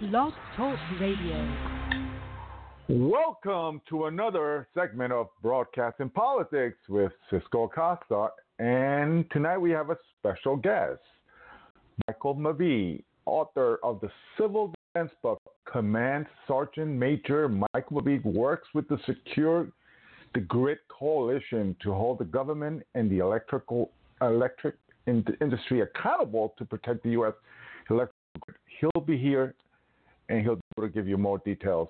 Blog Talk Radio. Welcome to another segment of Broadcasting Politics with Cisco Acosta. And tonight we have a special guest, Michael Mabee, author of the Civil Defense book, Command Sergeant Major Michael Mabee works with the Secure the Grid Coalition to hold the government and the electrical electric in industry accountable to protect the U.S. electrical grid. He'll be here and he'll be able to give you more details.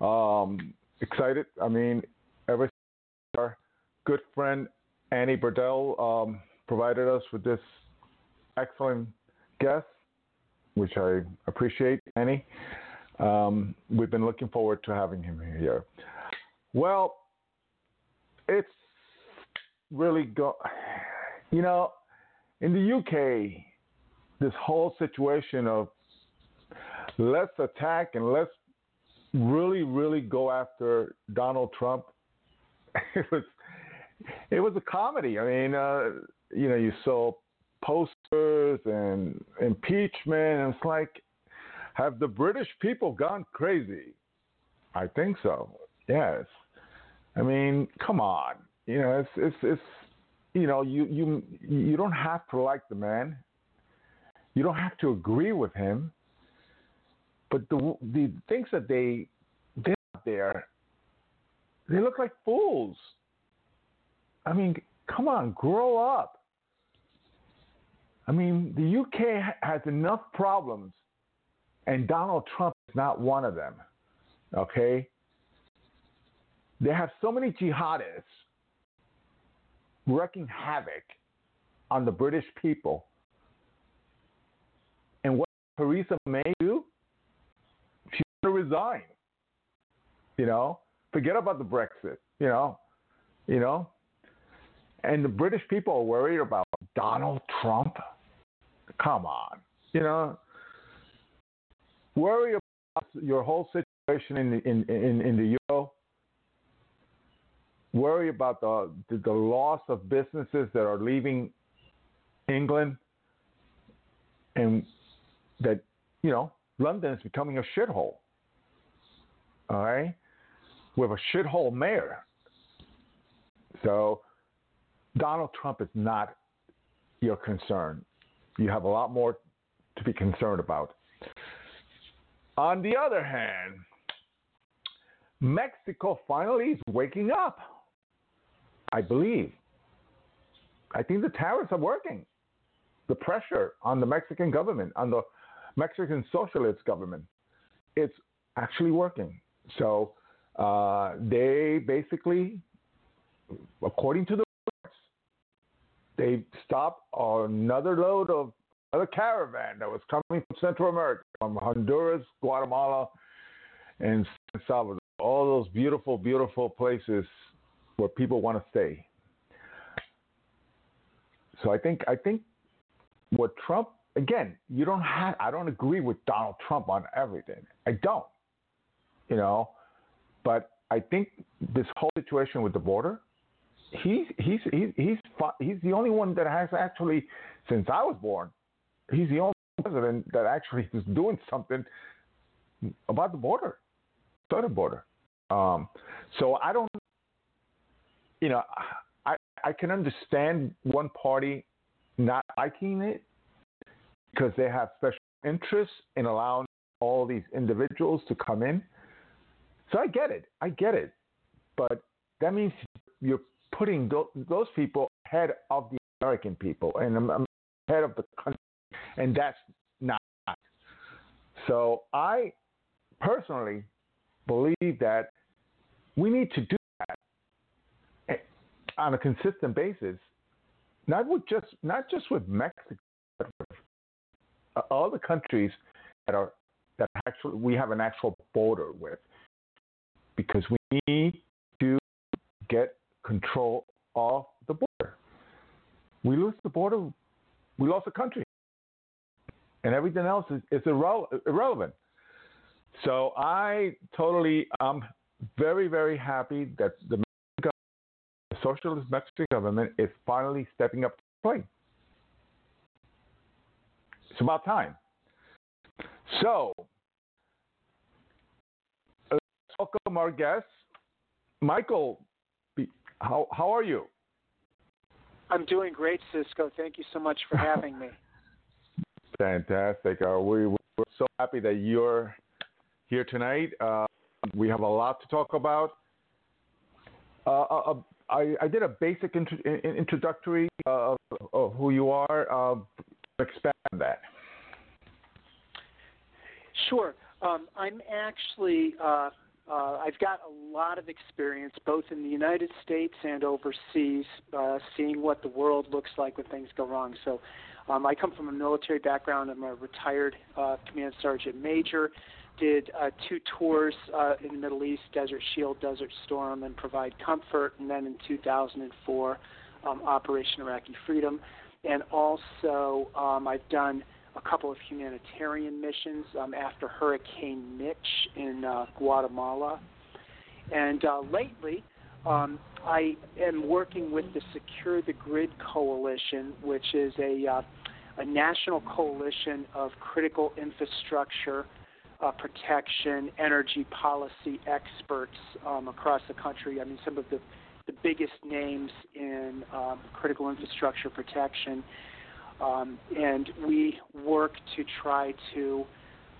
Um, excited. I mean, ever our good friend Annie Burdell um, provided us with this excellent guest, which I appreciate, Annie. Um, we've been looking forward to having him here. Well, it's really go. You know, in the UK, this whole situation of let's attack and let's really, really go after Donald Trump. It was, it was a comedy. I mean, uh, you know, you saw posters and impeachment, and it's like, have the British people gone crazy? I think so. Yes. I mean, come on. You know, it's it's it's you know, you you you don't have to like the man. You don't have to agree with him. But the the things that they did out there, they look like fools. I mean, come on, grow up. I mean, the UK has enough problems, and Donald Trump is not one of them. Okay? They have so many jihadists wreaking havoc on the British people. And what Theresa May do? To resign. You know, forget about the Brexit. You know, you know, and the British people are worried about Donald Trump. Come on, you know, worry about your whole situation in the, in in, in the euro worry about the, the, the loss of businesses that are leaving England, and that you know London is becoming a shithole. All right, have a shithole mayor. So Donald Trump is not your concern. You have a lot more to be concerned about. On the other hand, Mexico finally is waking up. I believe. I think the tariffs are working. The pressure on the Mexican government, on the Mexican socialist government, it's actually working. So uh, they basically, according to the reports, they stopped another load of another caravan that was coming from Central America, from Honduras, Guatemala, and San Salvador. All those beautiful, beautiful places where people want to stay. So I think I think what Trump again, you don't have I don't agree with Donald Trump on everything. I don't. You know, but I think this whole situation with the border, he's he's he's he's he's the only one that has actually since I was born, he's the only president that actually is doing something about the border, southern border. Um, so I don't you know, I I can understand one party not liking it because they have special interests in allowing all these individuals to come in. So I get it. I get it. But that means you're putting those people ahead of the American people and ahead of the country. And that's not. So I personally believe that we need to do that eh, on a consistent basis, not with just not just with Mexico, but with uh, all the countries that are that actually we have an actual border with, because we need to get control of the border. We lose the border, we lost the country, and everything else is, is irre- irrelevant. So I totally, I'm very, very happy that the socialist Mexican government is finally stepping up to the plate. It's about time. So, welcome our guest, Michael. How how are you? I'm doing great, Cisco. Thank you so much for having me. Fantastic. Uh, we, we're so happy that you're here tonight. Uh, we have a lot to talk about. Uh, uh, uh I, I, did a basic int- introductory of, of, who you are. Uh, expand on that. Sure. Um, I'm actually uh, I've got a lot of experience both in the United States and overseas, uh, seeing what the world looks like when things go wrong. So, um, I come from a military background. I'm a retired uh, command sergeant major. Did uh, two tours uh, in the Middle East, Desert Shield, Desert Storm, and Provide Comfort, and then in 2004, um, Operation Iraqi Freedom. And also, um, I've done a couple of humanitarian missions um, after Hurricane Mitch in uh, Guatemala. And uh, lately, um, I am working with the Secure the Grid Coalition, which is a, uh, a national coalition of critical infrastructure uh, protection, energy policy experts um, across the country. I mean, some of the, the biggest names in um, critical infrastructure protection um, and we work to try to,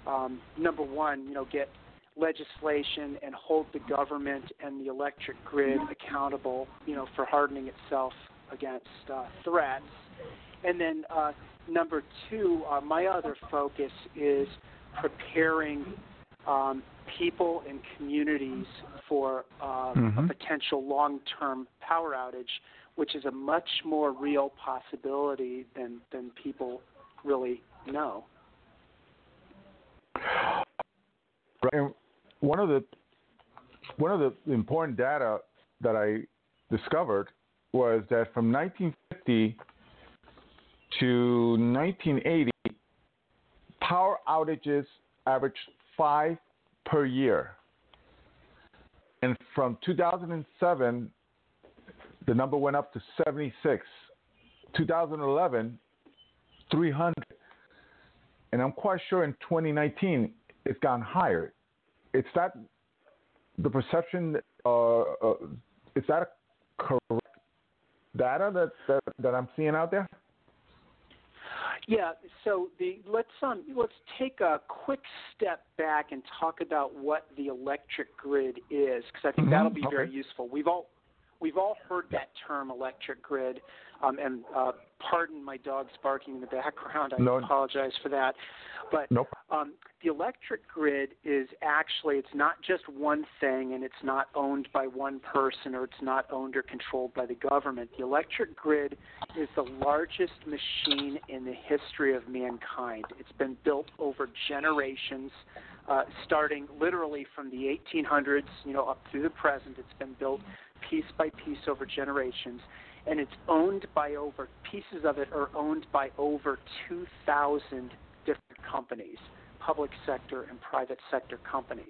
um, number one, you know, get legislation and hold the government and the electric grid accountable, you know, for hardening itself against uh, threats. And then uh, number two, uh, my other focus is preparing um, people and communities for uh, mm-hmm. a potential long-term power outage which is a much more real possibility than than people really know. And one of the one of the important data that I discovered was that from 1950 to 1980, power outages averaged five per year. And from 2007 the number went up to 76. 2011, 300. And I'm quite sure in 2019 it's gone higher. Is that the perception? Uh, uh, is that correct data that, that that I'm seeing out there? Yeah. So the let's um let's take a quick step back and talk about what the electric grid is because I think mm-hmm. that'll be okay. very useful. We've all we've all heard that term electric grid um, and uh, pardon my dog's barking in the background. I no. apologize for that. But nope. um, the electric grid is actually it's not just one thing and it's not owned by one person or it's not owned or controlled by the government. The electric grid is the largest machine in the history of mankind. It's been built over generations uh, starting literally from the 1800s you know up through the present it's been built piece by piece over generations, and it's owned by over pieces of it are owned by over 2,000 different companies, public sector and private sector companies.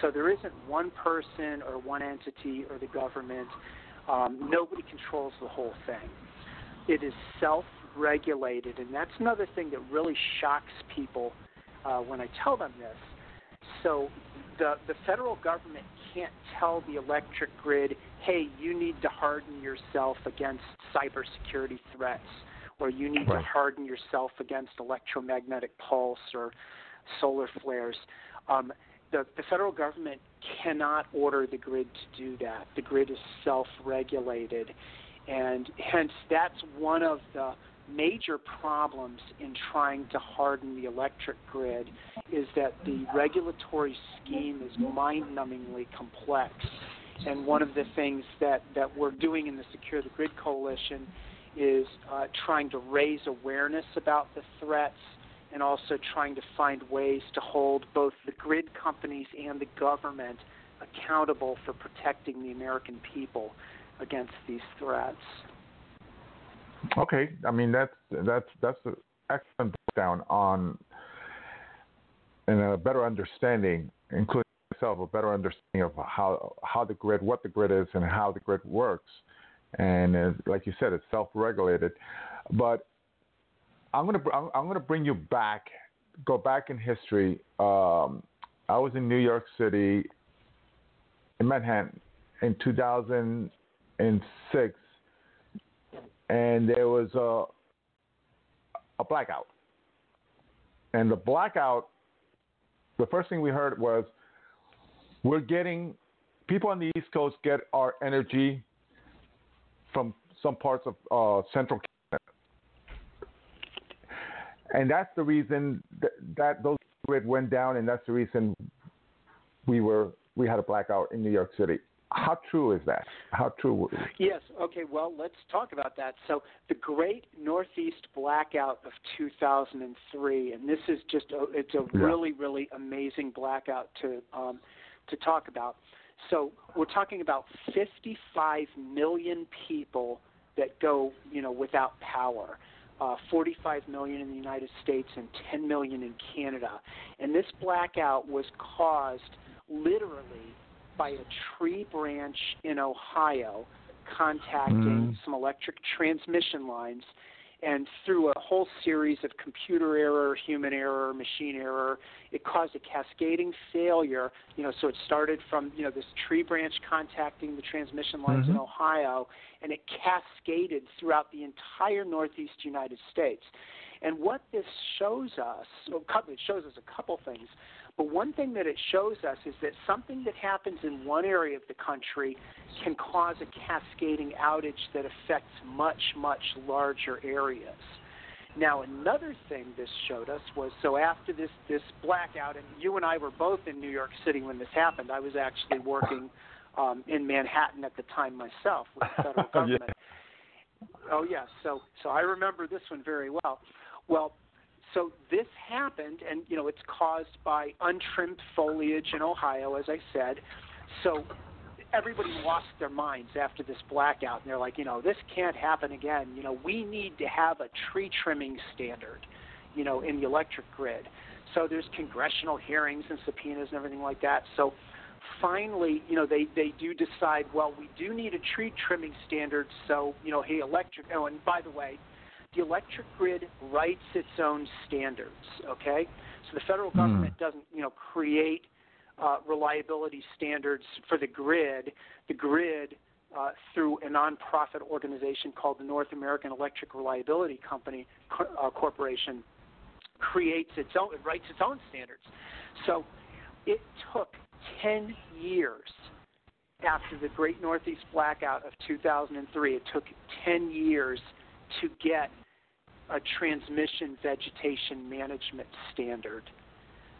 So there isn't one person or one entity or the government. Um, nobody controls the whole thing. It is self-regulated, and that's another thing that really shocks people uh, when I tell them this. So the the federal government can't tell the electric grid, hey, you need to harden yourself against cybersecurity threats, or you need right. to harden yourself against electromagnetic pulse or solar flares. Um, the, the federal government cannot order the grid to do that. The grid is self regulated. And hence, that's one of the major problems in trying to harden the electric grid is that the regulatory scheme is mind-numbingly complex. And one of the things that, that we're doing in the Secure the Grid Coalition is uh, trying to raise awareness about the threats and also trying to find ways to hold both the grid companies and the government accountable for protecting the American people against these threats. Okay, I mean that's that's that's an excellent breakdown on and a better understanding, including myself, a better understanding of how how the grid, what the grid is, and how the grid works. And uh, like you said, it's self-regulated. But I'm gonna I'm, I'm gonna bring you back, go back in history. Um, I was in New York City in Manhattan in 2006, and there was a a blackout. And the blackout, the first thing we heard was, we're getting people on the East Coast get our energy from some parts of uh, Central Canada, and that's the reason that, that those grid went down, and that's the reason we were we had a blackout in New York City. How true is that? How true? Yes. Okay. Well, let's talk about that. So, the Great Northeast Blackout of 2003, and this is just a, it's a yeah. really really amazing blackout to um, to talk about. So, we're talking about 55 million people that go you know without power. Uh, 45 million in the United States and 10 million in Canada. And this blackout was caused literally by a tree branch in Ohio contacting mm. some electric transmission lines and through a whole series of computer error, human error, machine error, it caused a cascading failure. You know, so it started from you know this tree branch contacting the transmission lines mm-hmm. in Ohio, and it cascaded throughout the entire Northeast United States. And what this shows us, well, it shows us a couple things. But one thing that it shows us is that something that happens in one area of the country can cause a cascading outage that affects much, much larger areas. Now, another thing this showed us was so after this this blackout, and you and I were both in New York City when this happened. I was actually working um, in Manhattan at the time myself with the federal government. yeah. Oh yes, so so I remember this one very well. Well, so this happened, and you know it's caused by untrimmed foliage in Ohio, as I said. So everybody lost their minds after this blackout, and they're like, you know, this can't happen again. You know, we need to have a tree trimming standard, you know, in the electric grid. So there's congressional hearings and subpoenas and everything like that. So finally, you know, they they do decide, well, we do need a tree trimming standard. So you know, hey, electric. Oh, and by the way, the electric grid writes its own standards. Okay, so the federal hmm. government doesn't you know create uh, reliability standards for the grid. The grid uh, through a nonprofit organization called the North American Electric Reliability Company uh, Corporation creates its own, it writes its own standards. So it took 10 years after the Great Northeast Blackout of 2003. It took 10 years to get a transmission vegetation management standard.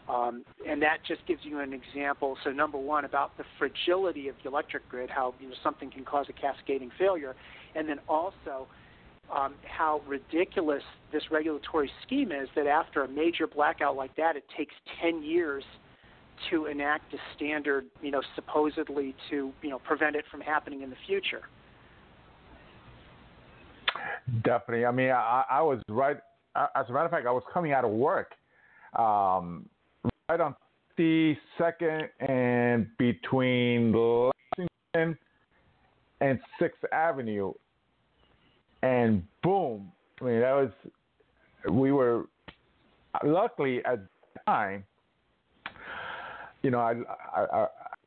Um, and that just gives you an example. So, number one, about the fragility of the electric grid, how you know, something can cause a cascading failure, and then also um, how ridiculous this regulatory scheme is that after a major blackout like that, it takes 10 years to enact a standard, you know, supposedly to you know prevent it from happening in the future. Definitely. I mean, I, I was right. As a matter of fact, I was coming out of work, um, right on the second and between Lexington and Sixth Avenue, and boom! I mean, that was we were luckily at the time. You know, I, I,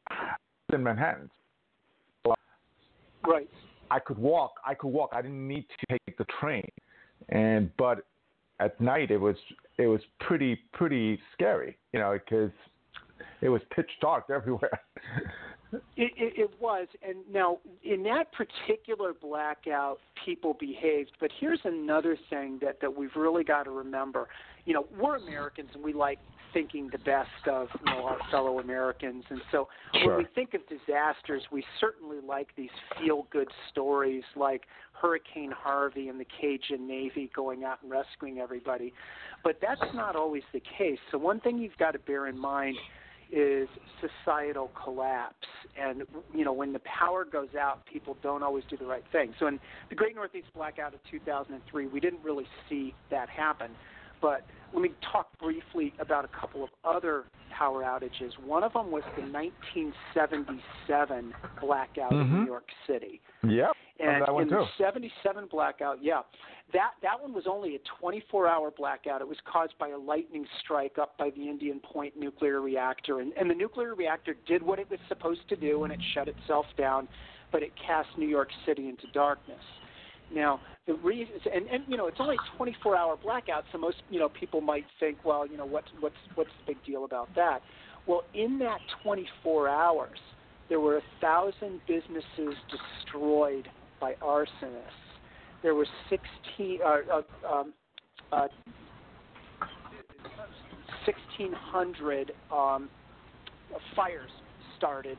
I in Manhattan. Right. I could walk. I could walk. I didn't need to take the train. And but at night it was it was pretty pretty scary, you know, because it was pitch dark everywhere. It, it, it was, and now in that particular blackout, people behaved. But here's another thing that that we've really got to remember. You know, we're Americans, and we like thinking the best of you know our fellow Americans. And so sure. when we think of disasters, we certainly like these feel-good stories like Hurricane Harvey and the Cajun Navy going out and rescuing everybody. But that's not always the case. So one thing you've got to bear in mind is societal collapse and you know when the power goes out people don't always do the right thing so in the great northeast blackout of 2003 we didn't really see that happen But let me talk briefly about a couple of other power outages. One of them was the 1977 blackout Mhm. in New York City. Yep. And that one in too. the 77 blackout, yeah, that that one was only a 24-hour blackout. It was caused by a lightning strike up by the Indian Point nuclear reactor, and, and the nuclear reactor did what it was supposed to do, and it shut itself down, but it cast New York City into darkness. Now, the reason, and, and you know, it's only a 24-hour blackout, so most you know people might think, well, you know, what's what's what's the big deal about that? Well, in that 24 hours, there were a thousand businesses destroyed by arsonists. There were 16, uh, uh, um, uh, 1,600 um, fires started,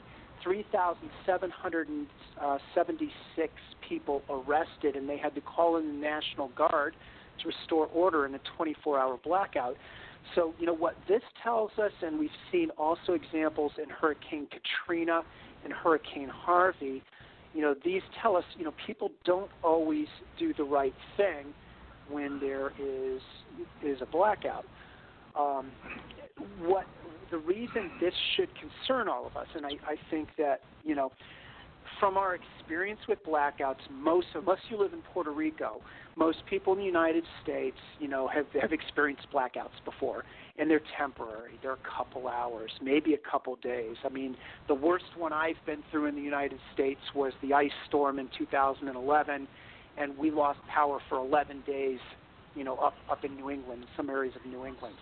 3,776 people arrested, and they had to call in the National Guard to restore order in a 24-hour blackout. So, you know what this tells us, and we've seen also examples in Hurricane Katrina and Hurricane Harvey. You know, these tell us, you know, people don't always do the right thing when there is is a blackout. Um, what the reason this should concern all of us, and I, I think that you know, from our experience with blackouts, most unless you live in Puerto Rico, most people in the United States, you know, have have experienced blackouts before, and they're temporary. They're a couple hours, maybe a couple days. I mean, the worst one I've been through in the United States was the ice storm in 2011, and we lost power for 11 days, you know, up up in New England, some areas of New England.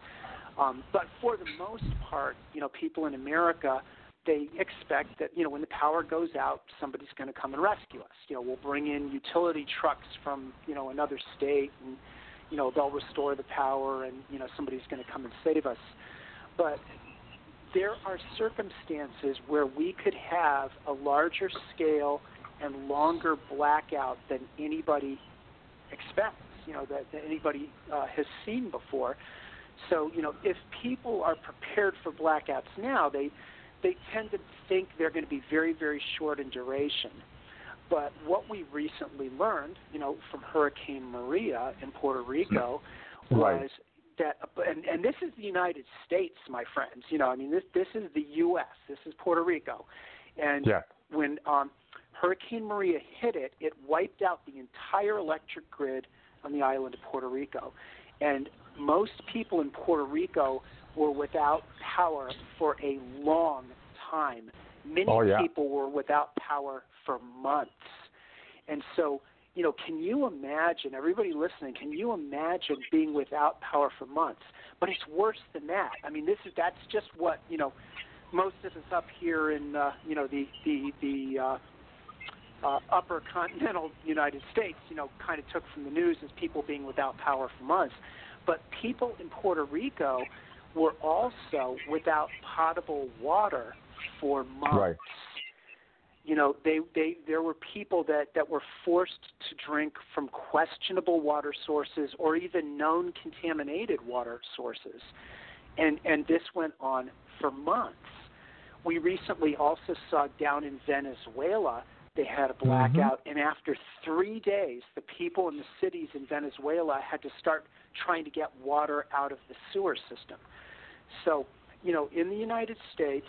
Um, but for the most part, you know, people in America, they expect that you know when the power goes out, somebody's going to come and rescue us. You know, we'll bring in utility trucks from you know another state, and you know they'll restore the power, and you know somebody's going to come and save us. But there are circumstances where we could have a larger scale and longer blackout than anybody expects. You know that, that anybody uh, has seen before. So you know if people are prepared for blackouts now, they they tend to think they're going to be very, very short in duration. But what we recently learned, you know, from Hurricane Maria in Puerto Rico, Right. was that, and, and this is the United States, my friends. You know, I mean, this this is the U.S. This is Puerto Rico, and Yeah. when um, Hurricane Maria hit it, it wiped out the entire electric grid on the island of Puerto Rico, and most people in Puerto Rico were without power for a long time. Many Oh, yeah. people were without power for months. And so, you know, can you imagine, everybody listening, can you imagine being without power for months? But it's worse than that. I mean, this is that's just what, you know, most of us up here in uh, you know, the the the uh uh, upper continental United States, you know, kind of took from the news as people being without power for months. But people in Puerto Rico were also without potable water for months. Right. You know, they, they there were people that, that were forced to drink from questionable water sources or even known contaminated water sources. And and this went on for months. We recently also saw down in Venezuela they had a mm-hmm. blackout and after 3 days the people in the cities in Venezuela had to start trying to get water out of the sewer system. So, you know, in the United States,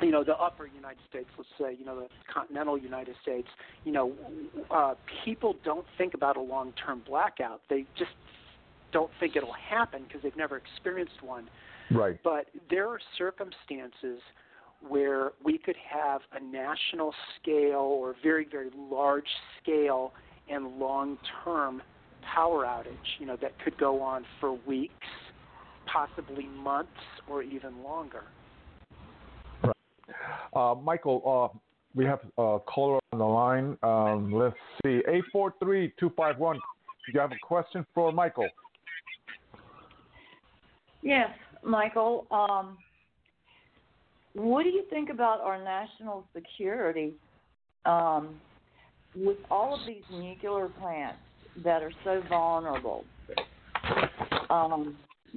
you know, the upper United States, let's say, you know, the continental United States, you know, uh, people don't think about a long term blackout. They just don't think it'll happen because they've never experienced one. Right. But there are circumstances where we could have a national scale or very, very large scale and long term power outage, you know, that could go on for weeks, possibly months, or even longer. Uh, Michael, uh, we have a caller on the line. Um, let's see, eight four three two five one. You have a question for Michael? Yes, Michael. Um, what do you think about our national security um, with all of these nuclear plants that are so vulnerable um,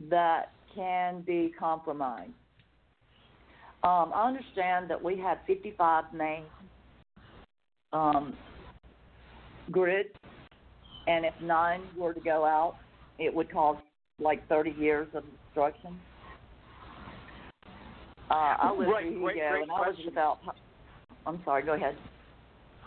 that can be compromised? Um, I understand that we have 55 main um, grids, and if nine were to go out, it would cause like 30 years of destruction? Uh, I lived right, in Hugo, great and I was about. I'm sorry. Go ahead.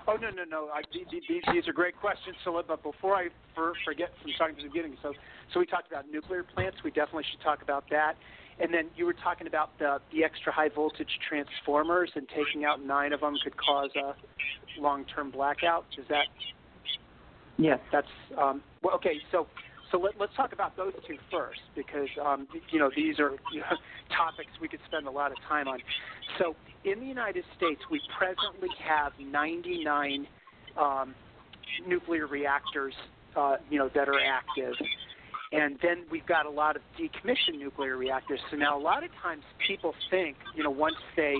Oh no no no! I, these, these are great questions. So, but before I for, forget from starting from the beginning, so so we talked about nuclear plants. We definitely should talk about that. And then you were talking about the the extra high voltage transformers and taking out nine of them could cause a long term blackout. Is that Yes. that's um, well, okay. So, so let, let's talk about those two first because um, you know these are you know, topics we could spend a lot of time on. So, in the United States, we presently have 99 um, nuclear reactors, uh, you know, that are active. And then we've got a lot of decommissioned nuclear reactors. So now a lot of times people think, you know, once they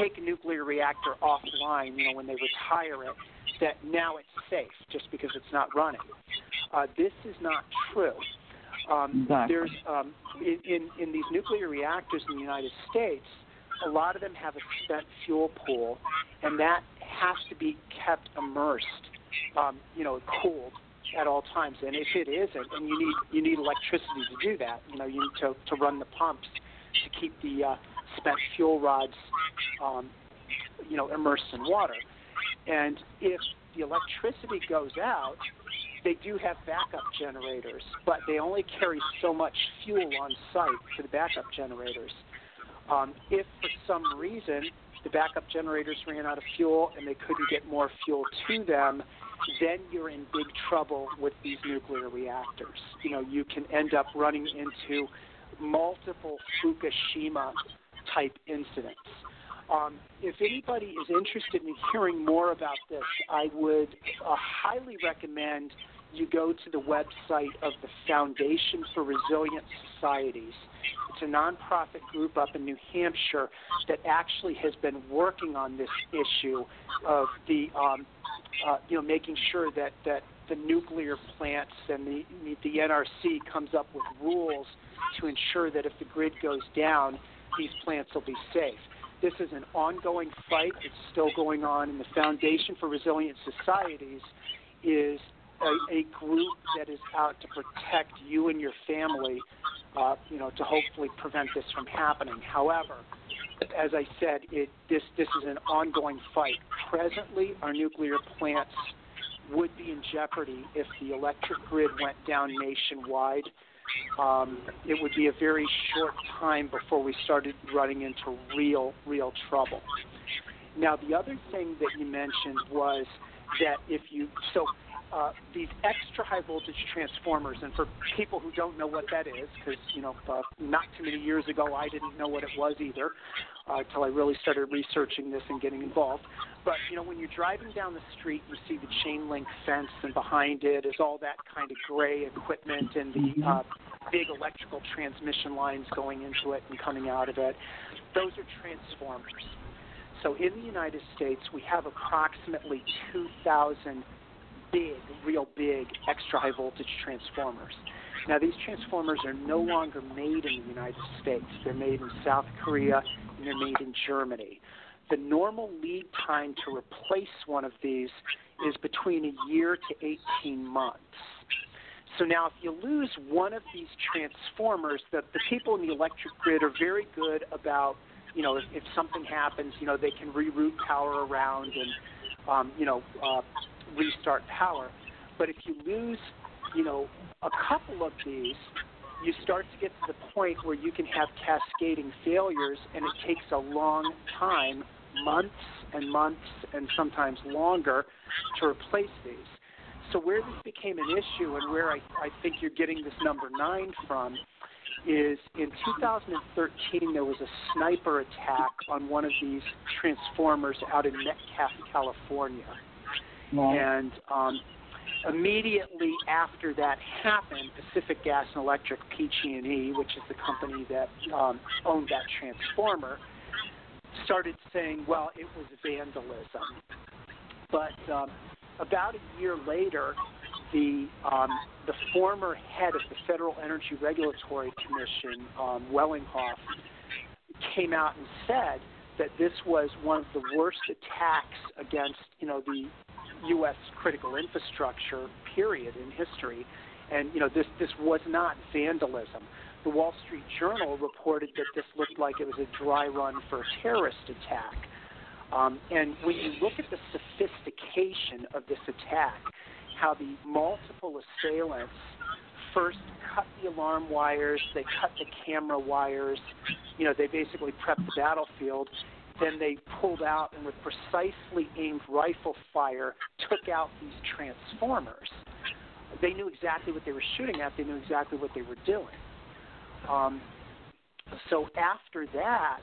take a nuclear reactor offline, you know, when they retire it, that now it's safe just because it's not running. Uh, this is not true. Um, Exactly. There's um, in, in in these nuclear reactors in the United States, a lot of them have a spent fuel pool, and that has to be kept immersed, um, you know, cooled at all times. And if it isn't, and you need you need electricity to do that, you know, you need to to run the pumps to keep the uh, spent fuel rods, um, you know, immersed in water. And if the electricity goes out, they do have backup generators, but they only carry so much fuel on site for the backup generators. Um, if for some reason the backup generators ran out of fuel and they couldn't get more fuel to them, then you're in big trouble with these nuclear reactors. You know, you can end up running into multiple Fukushima type incidents. Um, if anybody is interested in hearing more about this, I would uh, highly recommend you go to the website of the Foundation for Resilient Societies. It's a nonprofit group up in New Hampshire that actually has been working on this issue of the, um, uh, you know, making sure that that the nuclear plants and the the NRC comes up with rules to ensure that if the grid goes down, these plants will be safe. This is an ongoing fight. It's still going on, and the Foundation for Resilient Societies is a, a group that is out to protect you and your family, uh, you know, to hopefully prevent this from happening. However, as I said, it, this this is an ongoing fight. Presently, our nuclear plants would be in jeopardy if the electric grid went down nationwide. Um, it would be a very short time before we started running into real, real trouble. Now, the other thing that you mentioned was that if you so uh, these extra high voltage transformers, and for people who don't know what that is, because you know, uh, not too many years ago I didn't know what it was either, uh, until I really started researching this and getting involved. But you know, when you're driving down the street, you see the chain link fence, and behind it is all that kind of gray equipment and the uh, big electrical transmission lines going into it and coming out of it. Those are transformers. So in the United States, we have approximately 2,000 big, real big, extra high voltage transformers. Now, these transformers are no longer made in the United States. They're made in South Korea and they're made in Germany. The normal lead time to replace one of these is between a year to 18 months. So now, if you lose one of these transformers, the, the people in the electric grid are very good about, you know, if, if something happens, you know, they can reroute power around and, um, you know, uh, restart power. But if you lose, you know, a couple of these, you start to get to the point where you can have cascading failures, and it takes a long time, months and months, and sometimes longer, to replace these. So where this became an issue, and where I, I think you're getting this number nine from, is in 2013 there was a sniper attack on one of these transformers out in Metcalf, California. And um, immediately after that happened, Pacific Gas and Electric (PG&E), which is the company that um, owned that transformer, started saying, "Well, it was vandalism." But um, about a year later, the um, the former head of the Federal Energy Regulatory Commission, um, Wellinghoff, came out and said that this was one of the worst attacks against you know the U.S. critical infrastructure period in history, And you know, this this was not vandalism. The Wall Street Journal reported that this looked like it was a dry run for a terrorist attack. Um, and when you look at the sophistication of this attack, how the multiple assailants first cut the alarm wires, they cut the camera wires, you know, they basically prepped the battlefield. Then they pulled out and with precisely aimed rifle fire took out these transformers. They knew exactly what they were shooting at, they knew exactly what they were doing. Um, so after that,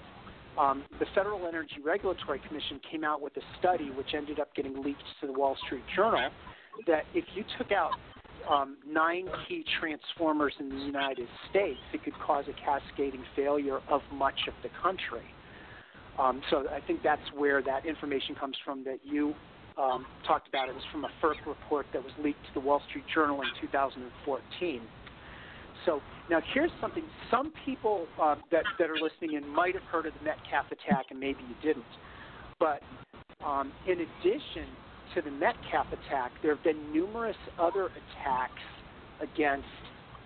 um, the Federal Energy Regulatory Commission came out with a study which ended up getting leaked to the Wall Street Journal that if you took out um, nine key transformers in the United States, it could cause a cascading failure of much of the country. Um, so I think that's where that information comes from that you um, talked about. It was from a FERC report that was leaked to the Wall Street Journal in 2014. So now here's something: some people uh, that that are listening in might have heard of the Metcalf attack, and maybe you didn't. But um, in addition to the Metcalf attack, there have been numerous other attacks against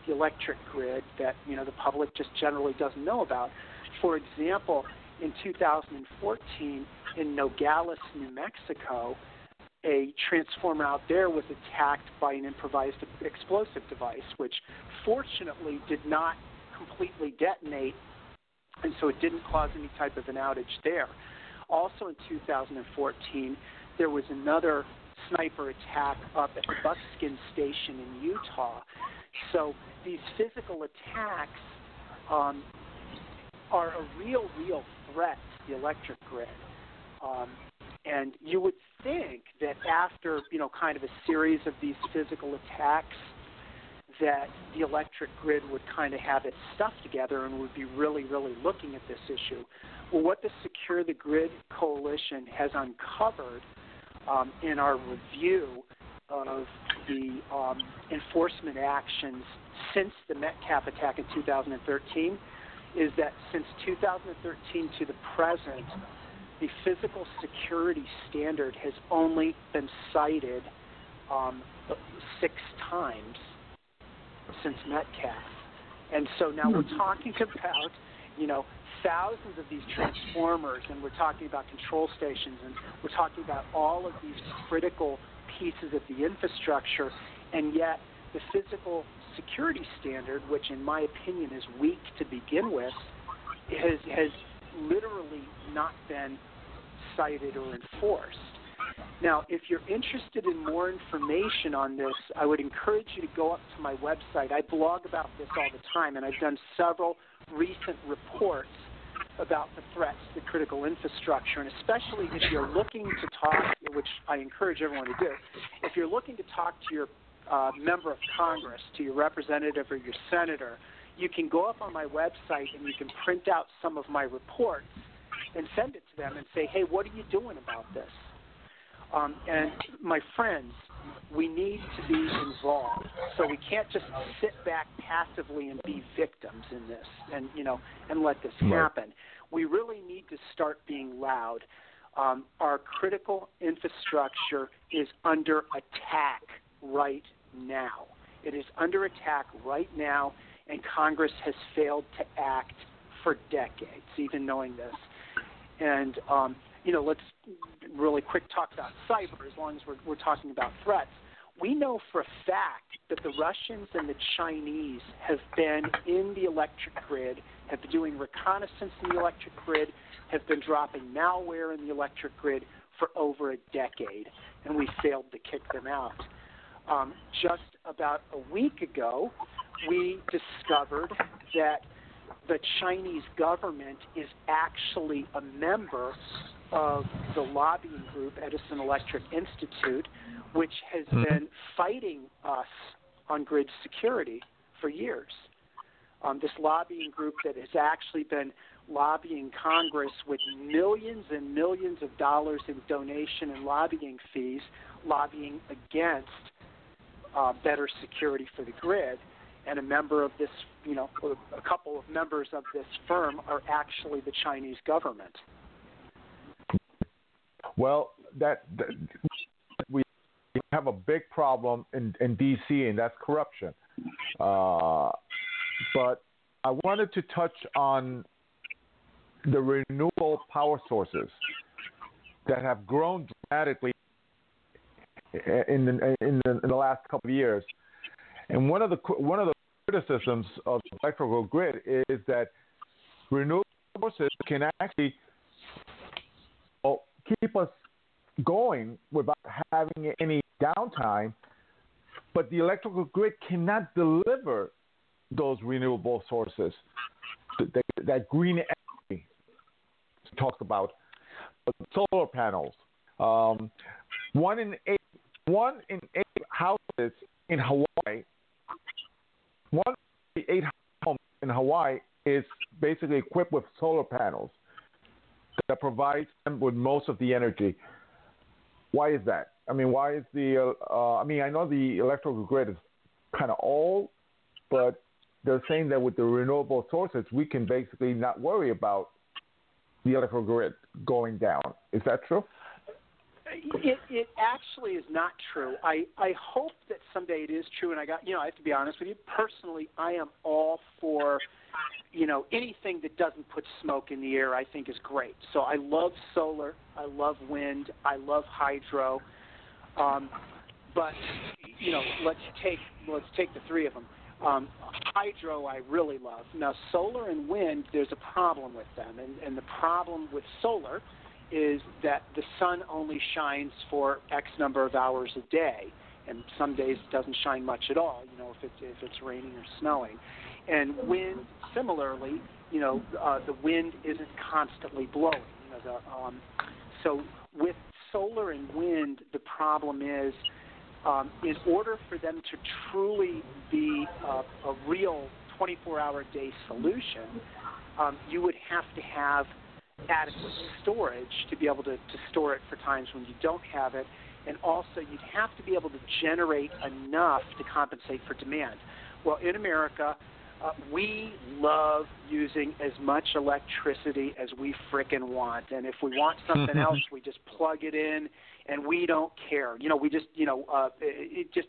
the electric grid that you know the public just generally doesn't know about. For example, in 2014 in Nogales, New Mexico, a transformer out there was attacked by an improvised explosive device, which fortunately did not completely detonate, and so it didn't cause any type of an outage there. Also in 2014, there was another sniper attack up at the Buckskin Station in Utah. So these physical attacks um, are a real, real threat to the electric grid. Um, and you would think that after you know kind of a series of these physical attacks, that the electric grid would kind of have its stuff together and would be really, really looking at this issue. Well, what the Secure the Grid Coalition has uncovered um, in our review of the um, enforcement actions since the Metcalf attack in 2013 is that since 2013 to the present, the physical security standard has only been cited um, six times since Metcalf. And so now we're hmm. talking about, you know, thousands of these transformers, and we're talking about control stations, and we're talking about all of these critical pieces of the infrastructure, and yet the physical security standard, which in my opinion is weak to begin with, has has literally not been cited or enforced. Now, if you're interested in more information on this, I would encourage you to go up to my website. I blog about this all the time, and I've done several recent reports about the threats to critical infrastructure, and especially if you're looking to talk, which I encourage everyone to do, if you're looking to talk to your uh, member of Congress, to your representative or your senator, you can go up on my website and you can print out some of my reports and send it to them and say, hey, what are you doing about this? Um, and my friends, we need to be involved. So we can't just sit back passively and be victims in this, and you know, and let this happen. We really need to start being loud. Um, our critical infrastructure is under attack right now. It is under attack right now, and Congress has failed to act for decades, even knowing this. And um, you know, let's really quick talk about cyber as long as we're, we're talking about threats. We know for a fact that the Russians and the Chinese have been in the electric grid, have been doing reconnaissance in the electric grid, have been dropping malware in the electric grid for over a decade, and we failed to kick them out. Um, just about a week ago, we discovered that the Chinese government is actually a member of the lobbying group, Edison Electric Institute, which has mm-hmm. been fighting us on grid security for years. Um, this lobbying group that has actually been lobbying Congress with millions and millions of dollars in donation and lobbying fees, lobbying against uh, better security for the grid. And a member of this, you know, a couple of members of this firm are actually the Chinese government. Well, that, that we have a big problem in, in D.C. and that's corruption. Uh, but I wanted to touch on the renewable power sources that have grown dramatically in the, in the, in the last couple of years. And one of the one of the criticisms of the electrical grid is that renewable sources can actually keep us going without having any downtime, but the electrical grid cannot deliver those renewable sources, that, that green energy talks about, solar panels. Um, one in eight, one in eight houses in Hawaii, one in eight homes in Hawaii is basically equipped with solar panels that provides them with most of the energy. Why is that? I mean, why is the? Uh, I mean, I know the electrical grid is kind of old, but they're saying that with the renewable sources, we can basically not worry about the electrical grid going down. Is that true? It, it actually is not true. I, I hope that someday it is true. And I got, you know, I have to be honest with you. Personally, I am all for, you know, anything that doesn't put smoke in the air. I think is great. So I love solar. I love wind. I love hydro. Um, but you know, let's take let's take the three of them. Um, hydro, I really love. Now, solar and wind, there's a problem with them, and, and the problem with solar is that the sun only shines for X number of hours a day, and some days it doesn't shine much at all. You know, if it's if it's raining or snowing, and wind similarly, you know, uh, the wind isn't constantly blowing. You know, the um, so with solar and wind, the problem is um, in order for them to truly be uh, a real 24-hour day solution, um, you would have to have adequate storage to be able to, to store it for times when you don't have it. And also, you'd have to be able to generate enough to compensate for demand. Well, in America, uh, we love using as much electricity as we frickin' want. And if we want something else, we just plug it in and we don't care. You know, we just, you know, uh, it, it just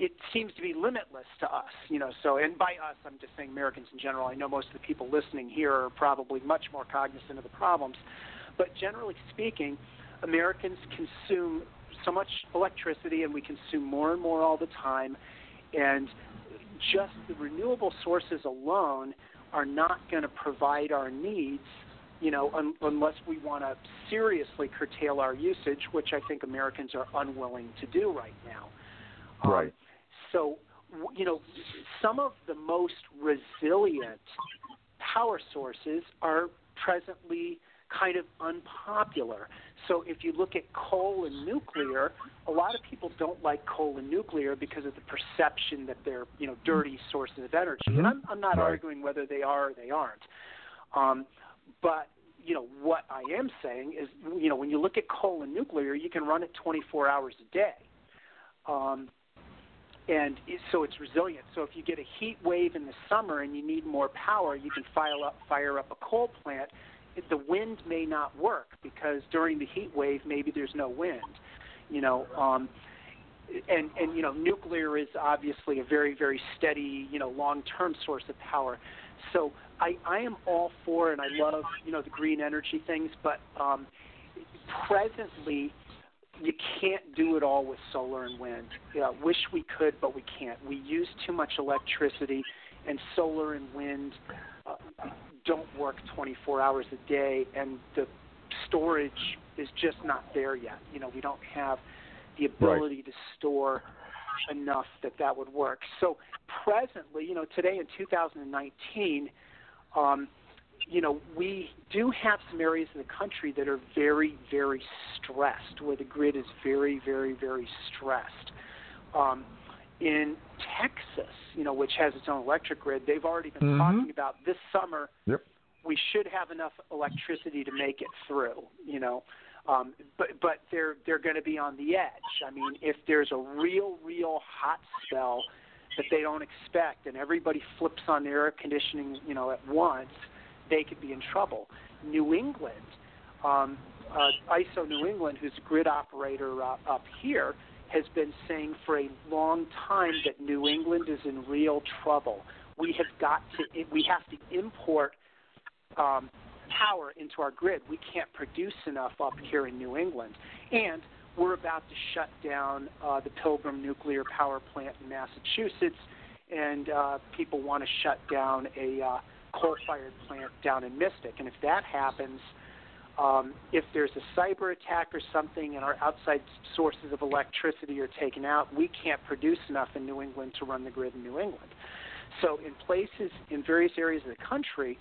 it seems to be limitless to us, you know. So, and by us, I'm just saying Americans in general. I know most of the people listening here are probably much more cognizant of the problems, but generally speaking, Americans consume so much electricity, and we consume more and more all the time, and just the renewable sources alone are not going to provide our needs you know, un- unless we want to seriously curtail our usage, which I think Americans are unwilling to do right now. Um, right. So, you know, some of the most resilient power sources are presently kind of unpopular. So if you look at coal and nuclear, a lot of people don't like coal and nuclear because of the perception that they're, you know, dirty sources of energy. Mm-hmm. And I'm, I'm not right. arguing whether they are or they aren't. Um, but you know what I am saying is, you know, when you look at coal and nuclear, you can run it 24 hours a day. Um, and so it's resilient. So if you get a heat wave in the summer and you need more power, you can fire up fire up a coal plant. The wind may not work because during the heat wave maybe there's no wind. You know, um, and and you know nuclear is obviously a very very steady you know long term source of power. So I I am all for and I love you know the green energy things, but um, presently you can't do it all with solar and wind. Yeah, wish we could, but we can't. We use too much electricity, and solar and wind uh, don't work 24 hours a day, and the storage is just not there yet. You know, we don't have the ability right. to store enough that that would work. So presently, you know, today in 2019. Um, you know, we do have some areas in the country that are very, very stressed, where the grid is very, very, very stressed. Um, in Texas, you know, which has its own electric grid, they've already been mm-hmm. talking about this summer. Yep. We should have enough electricity to make it through. You know, um, but but they're they're going to be on the edge. I mean, if there's a real, real hot spell that they don't expect, and everybody flips on their air conditioning, you know, at once they could be in trouble. New England, um, uh, ISO New England, who's a grid operator uh, up here, has been saying for a long time that New England is in real trouble. We have got to we have to import um, power into our grid. We can't produce enough up here in New England, and we're about to shut down uh, the Pilgrim nuclear power plant in Massachusetts, and uh, people want to shut down a uh, coal-fired plant down in Mystic. And if that happens, um, if there's a cyber attack or something and our outside sources of electricity are taken out, we can't produce enough in New England to run the grid in New England. So, in places, in various areas of the country,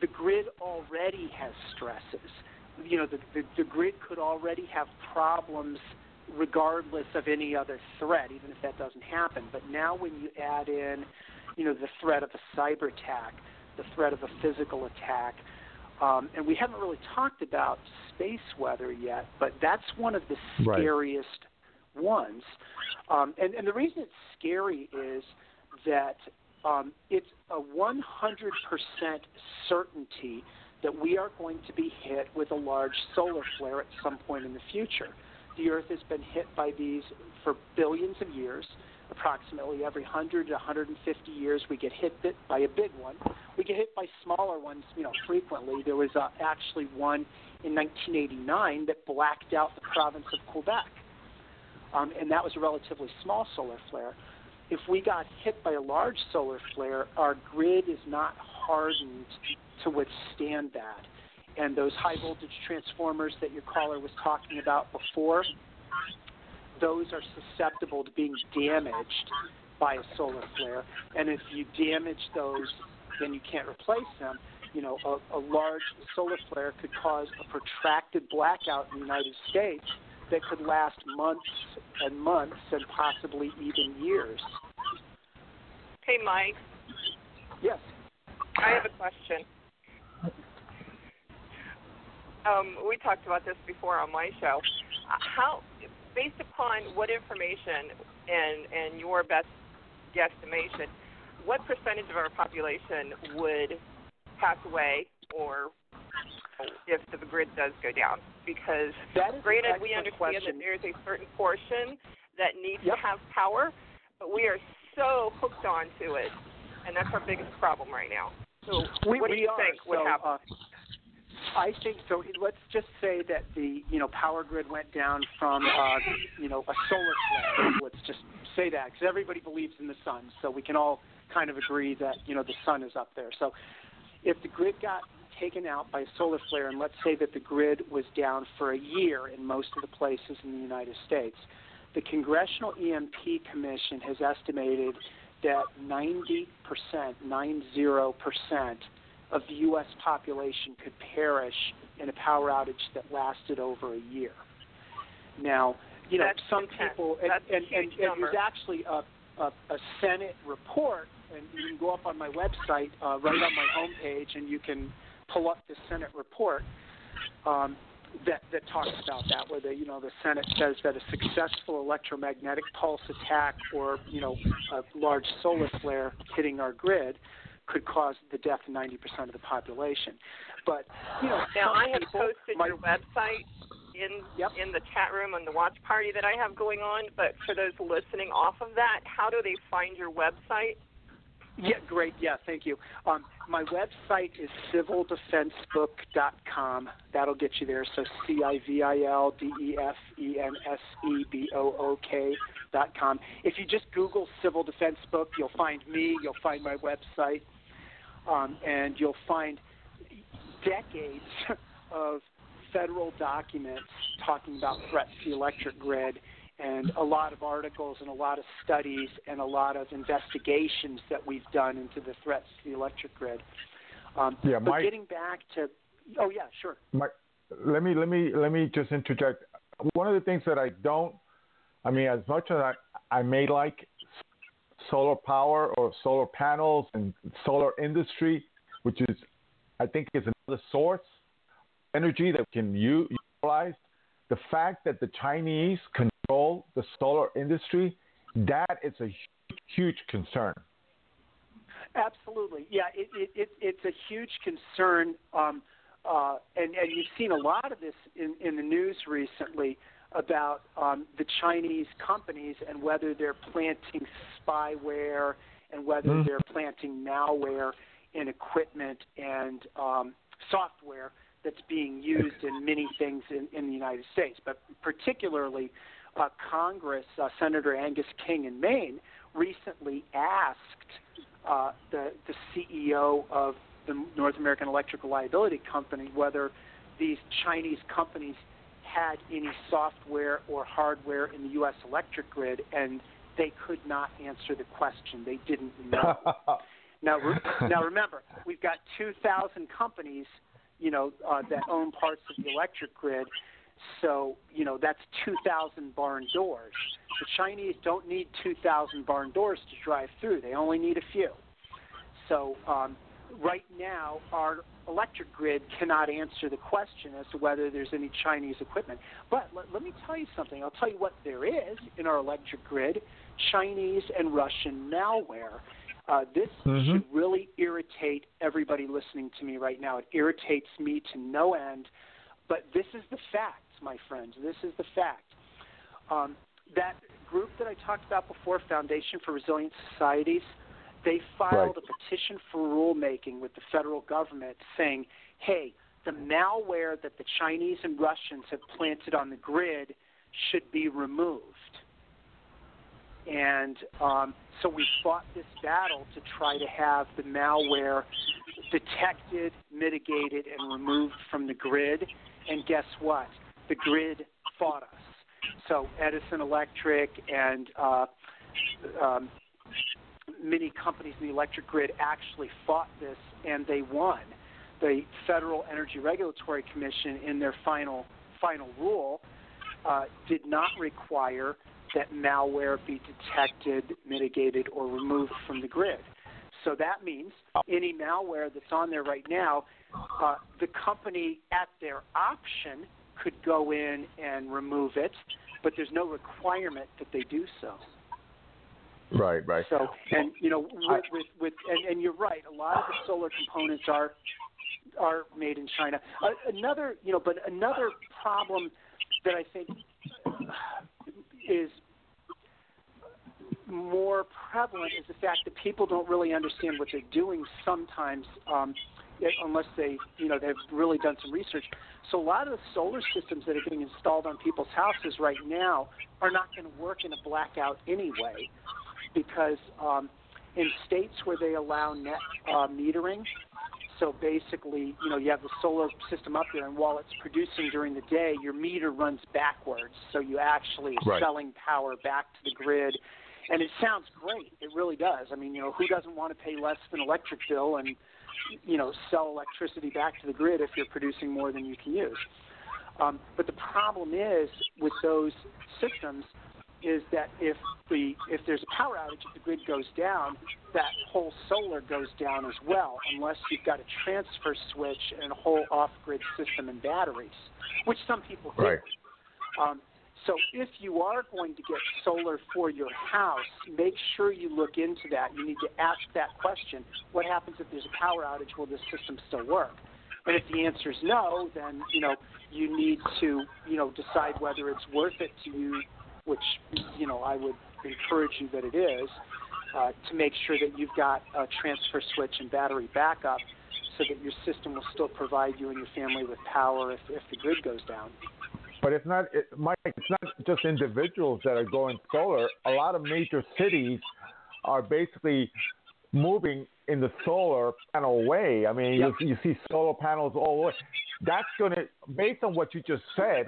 the grid already has stresses. You know, the, the, the grid could already have problems regardless of any other threat, even if that doesn't happen. But now, when you add in, you know, the threat of a cyber attack, the threat of a physical attack, um, and we haven't really talked about space weather yet, but that's one of the scariest right. ones. Um, and, and the reason it's scary is that um, it's a 100% certainty that we are going to be hit with a large solar flare at some point in the future. The Earth has been hit by these for billions of years. Approximately every 100 to 150 years, we get hit by a big one. We get hit by smaller ones, you know, frequently. There was uh, actually one in 1989 that blacked out the province of Quebec, um, and that was a relatively small solar flare if we got hit by a large solar flare, our grid is not hardened to withstand that. And those high voltage transformers that your caller was talking about before, those are susceptible to being damaged by a solar flare. And if you damage those, then you can't replace them. You know, a, a large solar flare could cause a protracted blackout in the United States that could last months and months and possibly even years. Hey, Mike. Yes. I have a question. Um, we talked about this before on my show. How, based upon what information and and your best guesstimation, what percentage of our population would pass away or if the grid does go down? Because granted, we understand question. that there's a certain portion that needs yep. to have power, but we are so hooked onto it, and that's our biggest problem right now. So, we, what do you are. think so, would happen? Uh, I think so. Let's just say that the you know power grid went down from uh, you know a solar flare. Let's just say that because everybody believes in the sun, so we can all kind of agree that you know the sun is up there. So if the grid got taken out by a solar flare, and let's say that the grid was down for a year in most of the places in the United States, the Congressional EMP Commission has estimated that 90%, 90% of the U.S. population could perish in a power outage that lasted over a year. Now, you know, That's some intense. people, and, and, and, and there's actually a, a, a Senate report, and you can go up on my website, uh, right on my homepage, and you can pull up the Senate report um, that that talks about that, where the you know the Senate says that a successful electromagnetic pulse attack or you know a large solar flare hitting our grid could cause the death of 90% of the population. But you know, now I have posted might, your website in Yep. in the chat room on the watch party that I have going on. But for those listening off of that, how do they find your website? Yeah, great. Yeah, thank you. Um, my website is civildefensebook.com. That'll get you there. So C I V I L D E F E N S E B O O K dot com. If you just Google Civil Defense Book, you'll find me. You'll find my website, um, and you'll find decades of federal documents talking about threats to the electric grid and a lot of articles and a lot of studies and a lot of investigations that we've done into the threats to the electric grid. Um, Yeah, but Mike- getting back to, oh yeah, sure. My, let me let me let me just interject. One of the things that I don't, I mean, as much as I I may like solar power or solar panels and solar industry, which is I think is another source energy that can utilize. The fact that the Chinese control the solar industry, that is a huge, huge concern. Absolutely, yeah. It, it, it, it's a huge concern, um, uh, and and you've seen a lot of this in, in the news recently. About um, the Chinese companies and whether they're planting spyware and whether Mhm. they're planting malware in equipment and um, software that's being used in many things in, in the United States, but particularly uh, Congress, uh, Senator Angus King in Maine recently asked uh, the, the CEO of the North American Electric Reliability Company whether these Chinese companies had any software or hardware in the U.S. electric grid, and they could not answer the question. They didn't know. now, re- now remember, we've got 2,000 companies, you know, uh, that own parts of the electric grid. So, you know, that's 2,000 barn doors. The Chinese don't need 2,000 barn doors to drive through. They only need a few. So, um, right now, our electric grid cannot answer the question as to whether there's any Chinese equipment. But let, let me tell you something. I'll tell you what there is in our electric grid Chinese and Russian malware. Uh, this Mhm. should really irritate everybody listening to me right now. It irritates me to no end. But this is the fact, my friends. This is the fact. Um, that group that I talked about before, Foundation for Resilient Societies, they filed Right. a petition for rulemaking with the federal government saying, hey, the malware that the Chinese and Russians have planted on the grid should be removed. And um, so we fought this battle to try to have the malware detected, mitigated, and removed from the grid. And guess what? The grid fought us. So Edison Electric and uh, um, many companies in the electric grid actually fought this, and they won. The Federal Energy Regulatory Commission, in their final final rule, uh, did not require that malware be detected, mitigated, or removed from the grid. So that means any malware that's on there right now, uh, the company at their option could go in and remove it, but there's no requirement that they do so. Right, right. So, and you know, with with, with and, and you're right. A lot of the solar components are are made in China. Uh, another, you know, but another problem that I think is more prevalent is the fact that people don't really understand what they're doing sometimes, um, unless they, you know, they've really done some research. So a lot of the solar systems that are being installed on people's houses right now are not going to work in a blackout anyway, because um, in states where they allow net uh, metering, so basically, you know, you have the solar system up there, and while it's producing during the day, your meter runs backwards. So you actually are Right. selling power back to the grid. And it sounds great. It really does. I mean, you know, who doesn't want to pay less than electric bill and, you know, sell electricity back to the grid if you're producing more than you can use? Um, but the problem is with those systems is that if the if there's a power outage, if the grid goes down, that whole solar goes down as well, unless you've got a transfer switch and a whole off-grid system and batteries, which some people do. Right. Um, so if you are going to get solar for your house, make sure you look into that. You need to ask that question: What happens if there's a power outage? Will this system still work? And if the answer is no, then you know you need to you know decide whether it's worth it to you, which you know I would encourage you that it is, uh, to make sure that you've got a transfer switch and battery backup, so that your system will still provide you and your family with power if, if the grid goes down. But it's not, it, Mike. It's not just individuals that are going solar. A lot of major cities are basically moving in the solar panel way. I mean, Yep. you, you see solar panels all the way. That's going to, based on what you just said,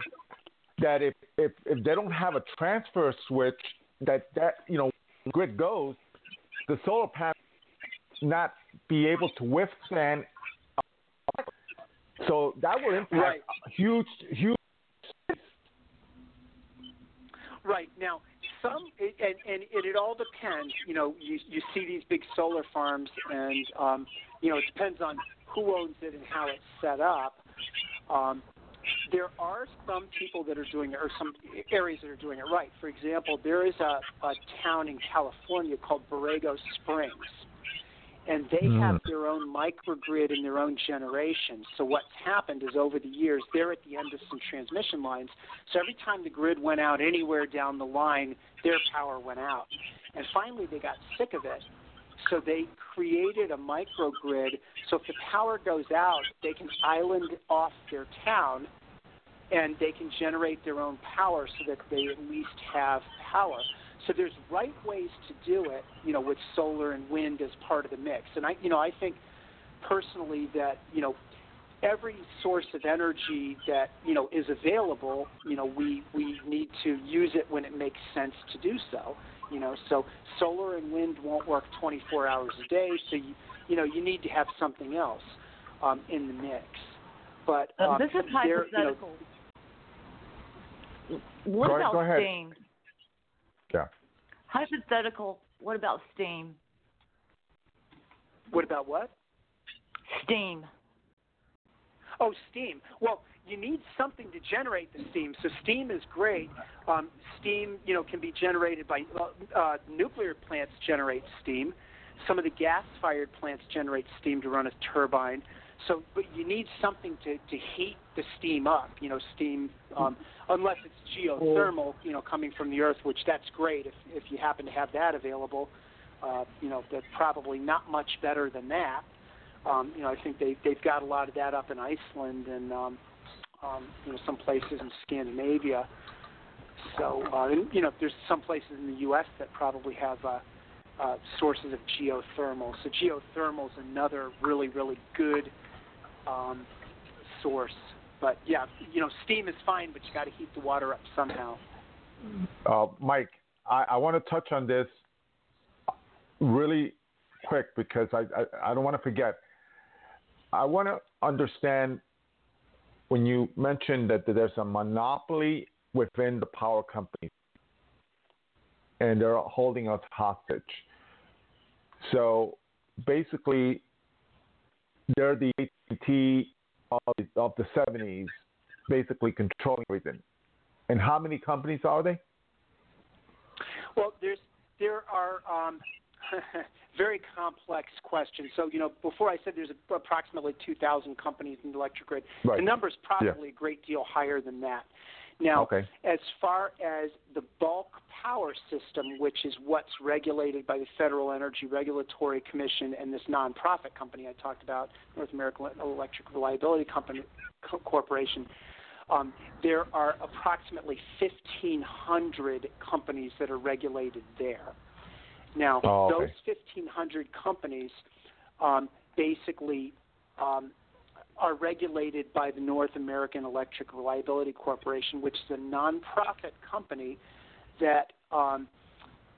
that if, if if they don't have a transfer switch, that that you know, grid goes, the solar panel not be able to withstand. So that will impact Right. huge, huge. Right now, some and and it, it all depends. You know, you you see these big solar farms, and um, you know it depends on who owns it and how it's set up. Um, there are some people that are doing it, or some areas that are doing it right. For example, there is a, a town in California called Borrego Springs, and they Mm. have their own microgrid and their own generation. So what's happened is over the years they're at the end of some transmission lines. So every time the grid went out anywhere down the line, their power went out. And finally they got sick of it. So they created a microgrid so if the power goes out, they can island off their town and they can generate their own power so that they at least have power. So there's right ways to do it, you know, with solar and wind as part of the mix. And I, you know, I think personally that you know every source of energy that you know is available, you know, we we need to use it when it makes sense to do so. You know, so solar and wind won't work 24 hours a day, so you you know you need to have something else um, in the mix. But Uh, um, this is there- you know, hypothetical. What Go- about go ahead. steam? Yeah. Hypothetical. What about steam? what about what? Steam. Oh, steam. Well, you need something to generate the steam. So steam is great. Um, steam, you know, can be generated by uh, uh, nuclear plants generate steam. Some of the gas-fired plants generate steam to run a turbine. So, but you need something to to heat the steam up. You know, steam, um, unless it's geothermal, you know, coming from the earth, which that's great if if you happen to have that available. Uh, you know, that's probably not much better than that. Um, you know, I think they they've got a lot of that up in Iceland and um, um, you know some places in Scandinavia. So uh, and, you know, there's some places in the U.S. that probably have uh, uh, sources of geothermal. So geothermal is another really really good um, source. But yeah, you know, steam is fine, but you got to heat the water up somehow. Uh, Mike, I, I want to touch on this really quick because I, I, I don't want to forget. I want to understand when you mentioned that there's a monopoly within the power company and they're holding us hostage. So basically, they're the Of the, of the 70s, basically controlling everything. And how many companies are they? Well, there's there are um, very complex questions. So you know, before I said there's approximately 2,000 companies in the electric grid. Right. The is probably a great deal higher than that. Now, Okay. as far as the bulk power system, which is what's regulated by the Federal Energy Regulatory Commission and this nonprofit company I talked about, North American Electric Reliability Company Co- Corporation, um, there are approximately 1,500 companies that are regulated there. Now, Oh, okay. those 1,500 companies um, basically um, are regulated by the North American Electric Reliability Corporation, which is a nonprofit company that um,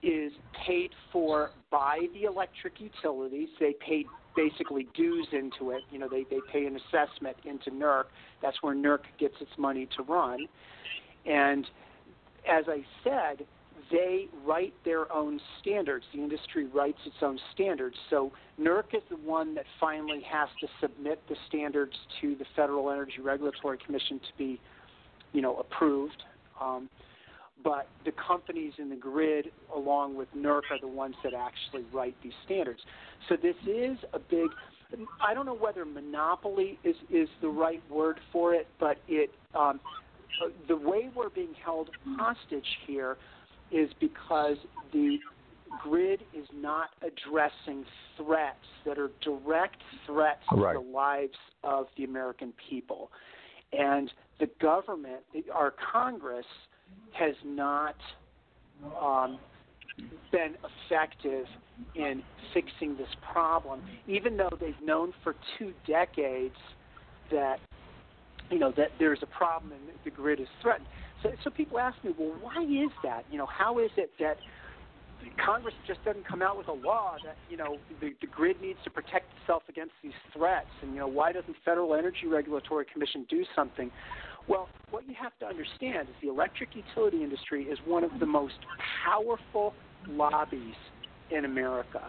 is paid for by the electric utilities. They pay basically dues into it. You know, they, they pay an assessment into NERC. That's where NERC gets its money to run. And as I said, they write their own standards. The industry writes its own standards. So NERC is the one that finally has to submit the standards to the Federal Energy Regulatory Commission to be, you know, approved. Um, but the companies in the grid, along with NERC, are the ones that actually write these standards. So this is a big. I don't know whether monopoly is is the right word for it, but it um, the way we're being held hostage here is because the grid is not addressing threats that are direct threats Right. to the lives of the American people. And the government, our Congress, has not um, been effective in fixing this problem, even though they've known for two decades that you know that there's a problem and the grid is threatened. So, so people ask me, well, why is that? You know, how is it that Congress just doesn't come out with a law that you know the, the grid needs to protect itself against these threats? And you know, why doesn't Federal Energy Regulatory Commission do something? Well, what you have to understand is the electric utility industry is one of the most powerful lobbies in America.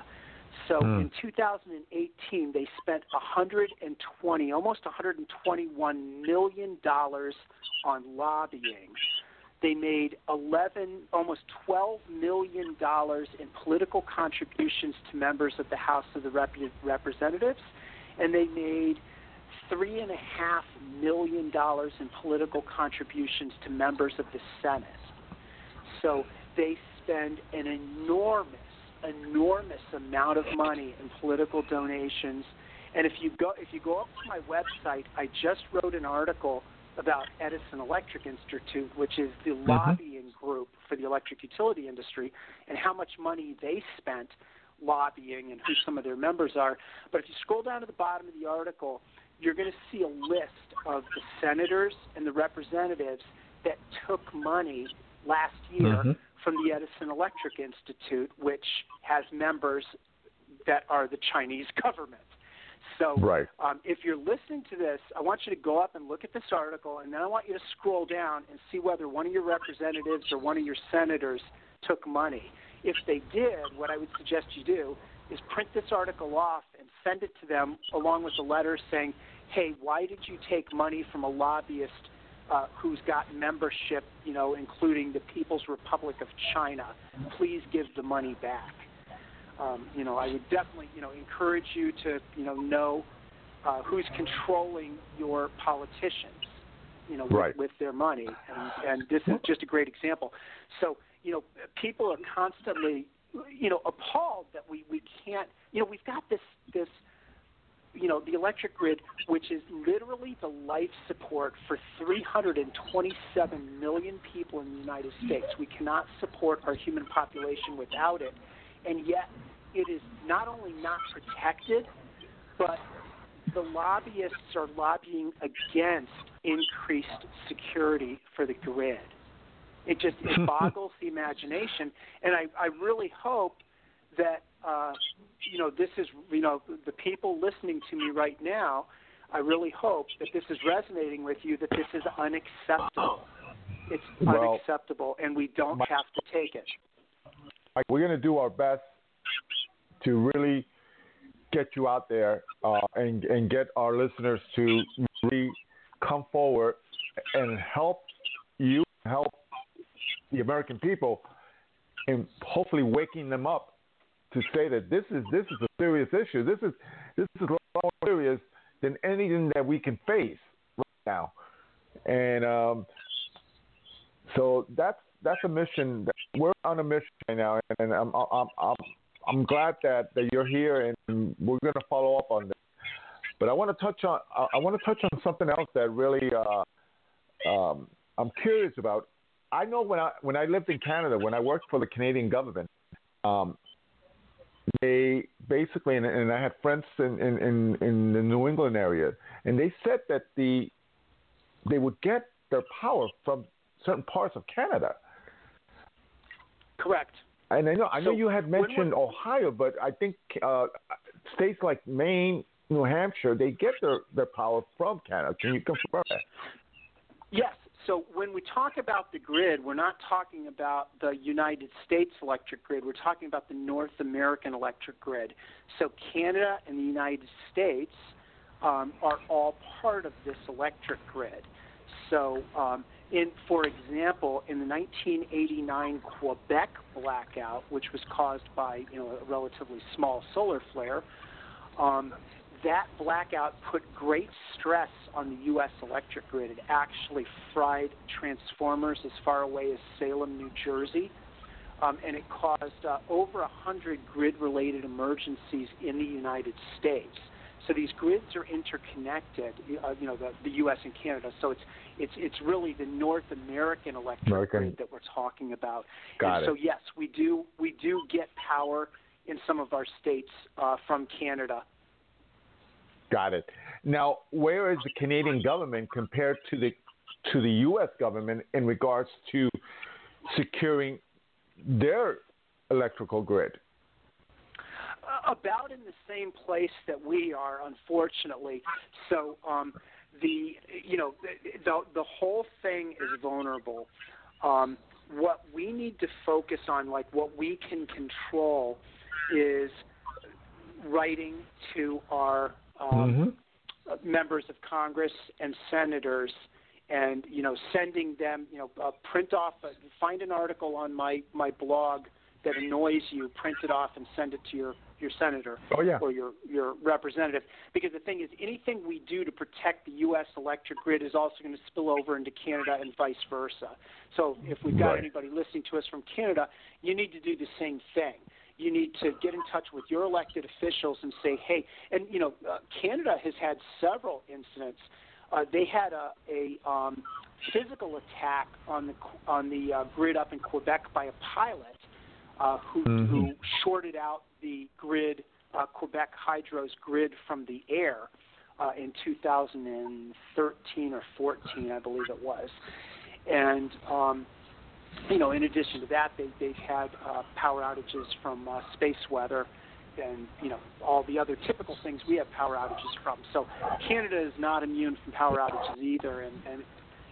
So Hmm. in 2018, they spent 120, almost 121 million dollars on lobbying They made 11, almost 12 million dollars in political contributions to members of the House of the Rep- Representatives, and they made three and a half million dollars in political contributions to members of the Senate. So they spend an enormous, enormous amount of money in political donations. And if you go if you go up to my website, I just wrote an article about Edison Electric Institute, which is the mm-hmm. lobbying group for the electric utility industry, and how much money they spent lobbying and who some of their members are. But if you scroll down to the bottom of the article, you're going to see a list of the senators and the representatives that took money last year mm-hmm. From the Edison Electric Institute, which has members that are the Chinese government. So, right. um, if you're listening to this, I want you to go up and look at this article, and then I want you to scroll down and see whether one of your representatives or one of your senators took money. If they did, what I would suggest you do is print this article off and send it to them along with a letter saying, "Hey, why did you take money from a lobbyist uh, who's got membership, you know, including the People's Republic of China? Please give the money back." um, you know, I would definitely, you know, encourage you to, you know, know uh, who's controlling your politicians, you know, right. with, with their money, and, and this is just a great example. So, you know, people are constantly, you know, appalled that we we can't, you know, we've got this this you know, the electric grid, which is literally the life support for 327 million people in the United States. We cannot support our human population without it. And yet, it is not only not protected, but the lobbyists are lobbying against increased security for the grid. It just it boggles the imagination, and I, I really hope that uh, you know this is you know the people listening to me right now. I really hope that this is resonating with you. That this is unacceptable. It's well, unacceptable, and we don't my, have to take it. We're going to do our best to really get you out there uh, and, and get our listeners to really come forward and help you, help the American people, and hopefully waking them up to say that this is this is a serious issue. This is this is more serious than anything that we can face right now, and um, so that's that's a mission. That we're on a mission right now, and I'm I'm I'm I'm glad that, that you're here, and we're going to follow up on this. But I want to touch on I want to touch on something else that really uh, um, I'm curious about. I know when I when I lived in Canada, when I worked for the Canadian government, um, they basically and, and, I had friends in, in, in, in the New England area, and they said that the they would get their power from certain parts of Canada. Correct. And I know I know you had mentioned Ohio, but I think uh, states like Maine, New Hampshire, they get their, their power from Canada. Can you confirm that? Yes. So when we talk about the grid, we're not talking about the United States electric grid. We're talking about the North American electric grid. So Canada and the United States um, are all part of this electric grid. So um, in, for example, in the 1989 Quebec blackout, which was caused by you know a relatively small solar flare, um, that blackout put great stress on the U.S. electric grid. It actually fried transformers as far away as Salem, New Jersey, um, and it caused uh, over 100 grid-related emergencies in the United States. So these grids are interconnected, uh, you know, the, the U.S. and Canada. So it's it's it's really the North American electric American. grid that we're talking about. Got and it. so yes, we do we do get power in some of our states uh, from Canada. Got it. Now, where is the Canadian government compared to the to the U.S. government in regards to securing their electrical grid? Uh, about in the same place that we are, unfortunately. So um, the you know the the whole thing is vulnerable. Um, what we need to focus on, like what we can control, is writing to our um, mm-hmm. members of Congress and senators and you know sending them you know uh, print off uh, find an article on my my blog that annoys you print it off and send it to your your senator oh, yeah. or your your representative because the thing is anything we do to protect the US electric grid is also going to spill over into Canada and vice versa. So if we've got right. anybody listening to us from Canada, you need to do the same thing. You need to get in touch with your elected officials and say, "Hey," and you know, uh, Canada has had several incidents. Uh, they had a, a um, physical attack on the on the uh, grid up in Quebec by a pilot uh, who, mm-hmm. who shorted out the grid, uh, Quebec Hydro's grid from the air uh, in 2013 or 14, I believe it was. And um, you know, in addition to that, they, they've had uh, power outages from uh, space weather and you know all the other typical things we have power outages from. So Canada is not immune from power outages either. And, and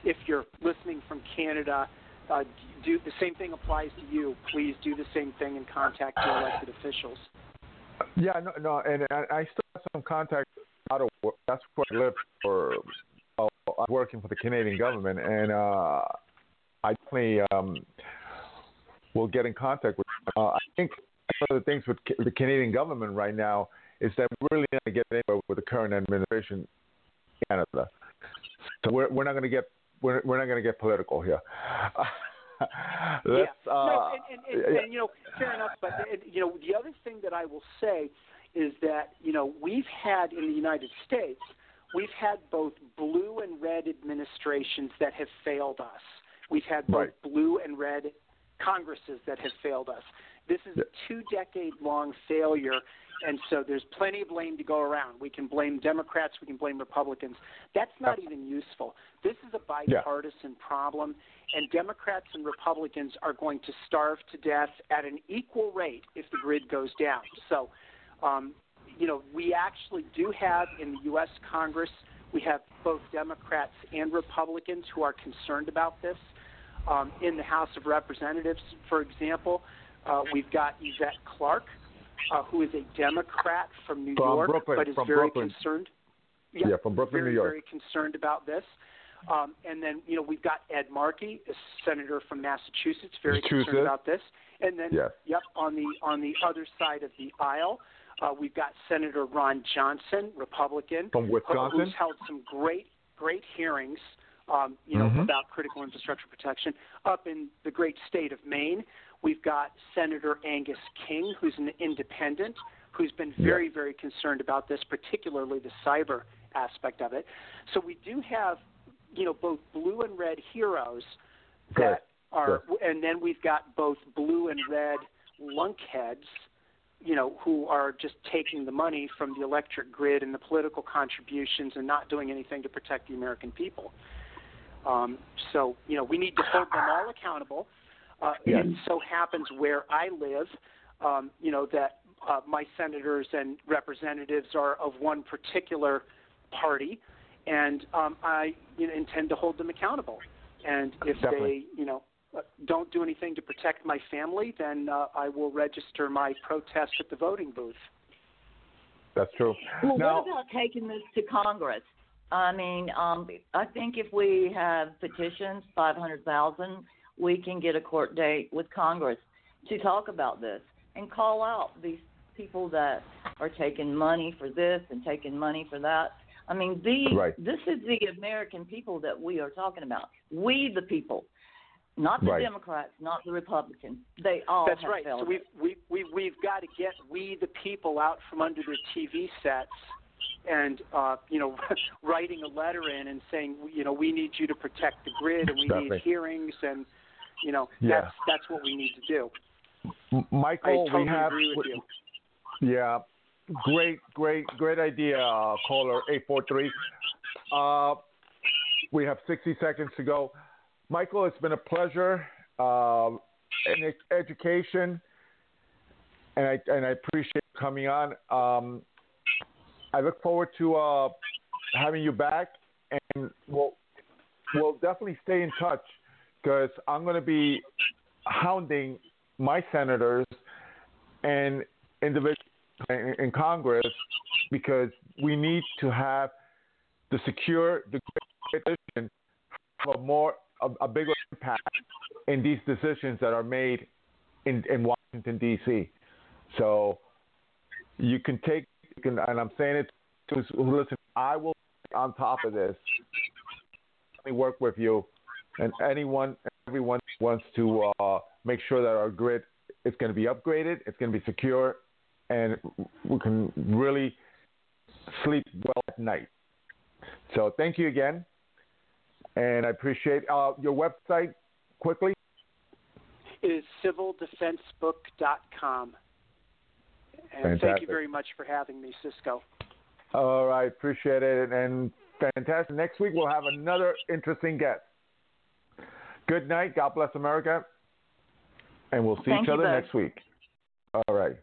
if you're listening from Canada, uh, do the same thing applies to you. Please do the same thing and contact your elected officials. Yeah, no, no, and I, I still have some contact out of work. That's where I live for uh, working for the Canadian government, and uh, I definitely um, will get in contact with. Uh, I think one of the things with the Canadian government right now is that we're really not going to get anywhere with the current administration in Canada. So we're we're not going to get we're we're not going to get political here. yeah. Uh, no, and, and, and, and, you know, fair enough. But you know, the other thing that I will say is that you know we've had in the United States, we've had both blue and red administrations that have failed us. We've had both right. blue and red Congresses that have failed us. This is a two-decade-long failure, and so there's plenty of blame to go around. We can blame Democrats, we can blame Republicans. That's not even useful. This is a bipartisan yeah. problem, and Democrats and Republicans are going to starve to death at an equal rate if the grid goes down. So, um, you know, we actually do have in the U.S. Congress, we have both Democrats and Republicans who are concerned about this. Um, in the House of Representatives, for example, uh, we've got Yvette Clarke, uh, who is a Democrat from New from York, Brooklyn, but is very Brooklyn. concerned. Yeah, from Brooklyn, very, New York. Very concerned about this. Um, and then you know we've got Ed Markey, a senator from Massachusetts, very concerned about this. And then yes. yep, on the on the other side of the aisle, uh, we've got Senator Ron Johnson, Republican, from Wisconsin, who's held some great great hearings. Um, you know mm-hmm. about critical infrastructure protection up in the great state of Maine. We've got Senator Angus King, who's an independent, who's been very, yeah. very concerned about this, particularly the cyber aspect of it. So we do have, you know, both blue and red heroes that are, and then we've got both blue and red lunkheads, you know, who are just taking the money from the electric grid and the political contributions and not doing anything to protect the American people. Um, so, you know, we need to hold them all accountable. Uh, yes. It so happens where I live, um, you know, that uh, my senators and representatives are of one particular party, and um, I you know, intend to hold them accountable. And if Definitely. they, you know, uh, don't do anything to protect my family, then uh, I will register my protest at the voting booth. That's true. Well, now, what about taking this to Congress? I mean, um, I think if we have petitions, 500,000, we can get a court date with Congress to talk about this and call out these people that are taking money for this and taking money for that. I mean, the right. this is the American people that we are talking about. We, the people, not the right. Democrats, not the Republicans. They all That's have right. failed. So we've we, we we've got to get we the people out from under their TV sets and uh, you know writing a letter in and saying you know we need you to protect the grid and we need hearings and you know Yeah. that's that's what we need to do. Michael, totally we have agree with you. Yeah, great, great, great idea, uh, caller eight four three. Uh, we have sixty seconds to go. Michael, it's been a pleasure. Um, and education, and I and I appreciate coming on. Um, I look forward to uh, having you back, and we'll we'll definitely stay in touch because I'm going to be hounding my senators and individuals in, Congress because we need to have the secure the position have a more a, a bigger impact in these decisions that are made in, in Washington D.C. So you can take, can, and I'm saying it to listen. I will on top of this. Let me work with you, and anyone, everyone wants to uh, make sure that our grid is going to be upgraded, it's going to be secure, and we can really sleep well at night. So thank you again, and I appreciate uh, your website quickly. It is civildefensebook.com. And Fantastic. thank you very much for having me, Cisco. All right, appreciate it, and fantastic. Next week we'll have another interesting guest. Good night. God bless America, and we'll see Thank each other both. next week. All right.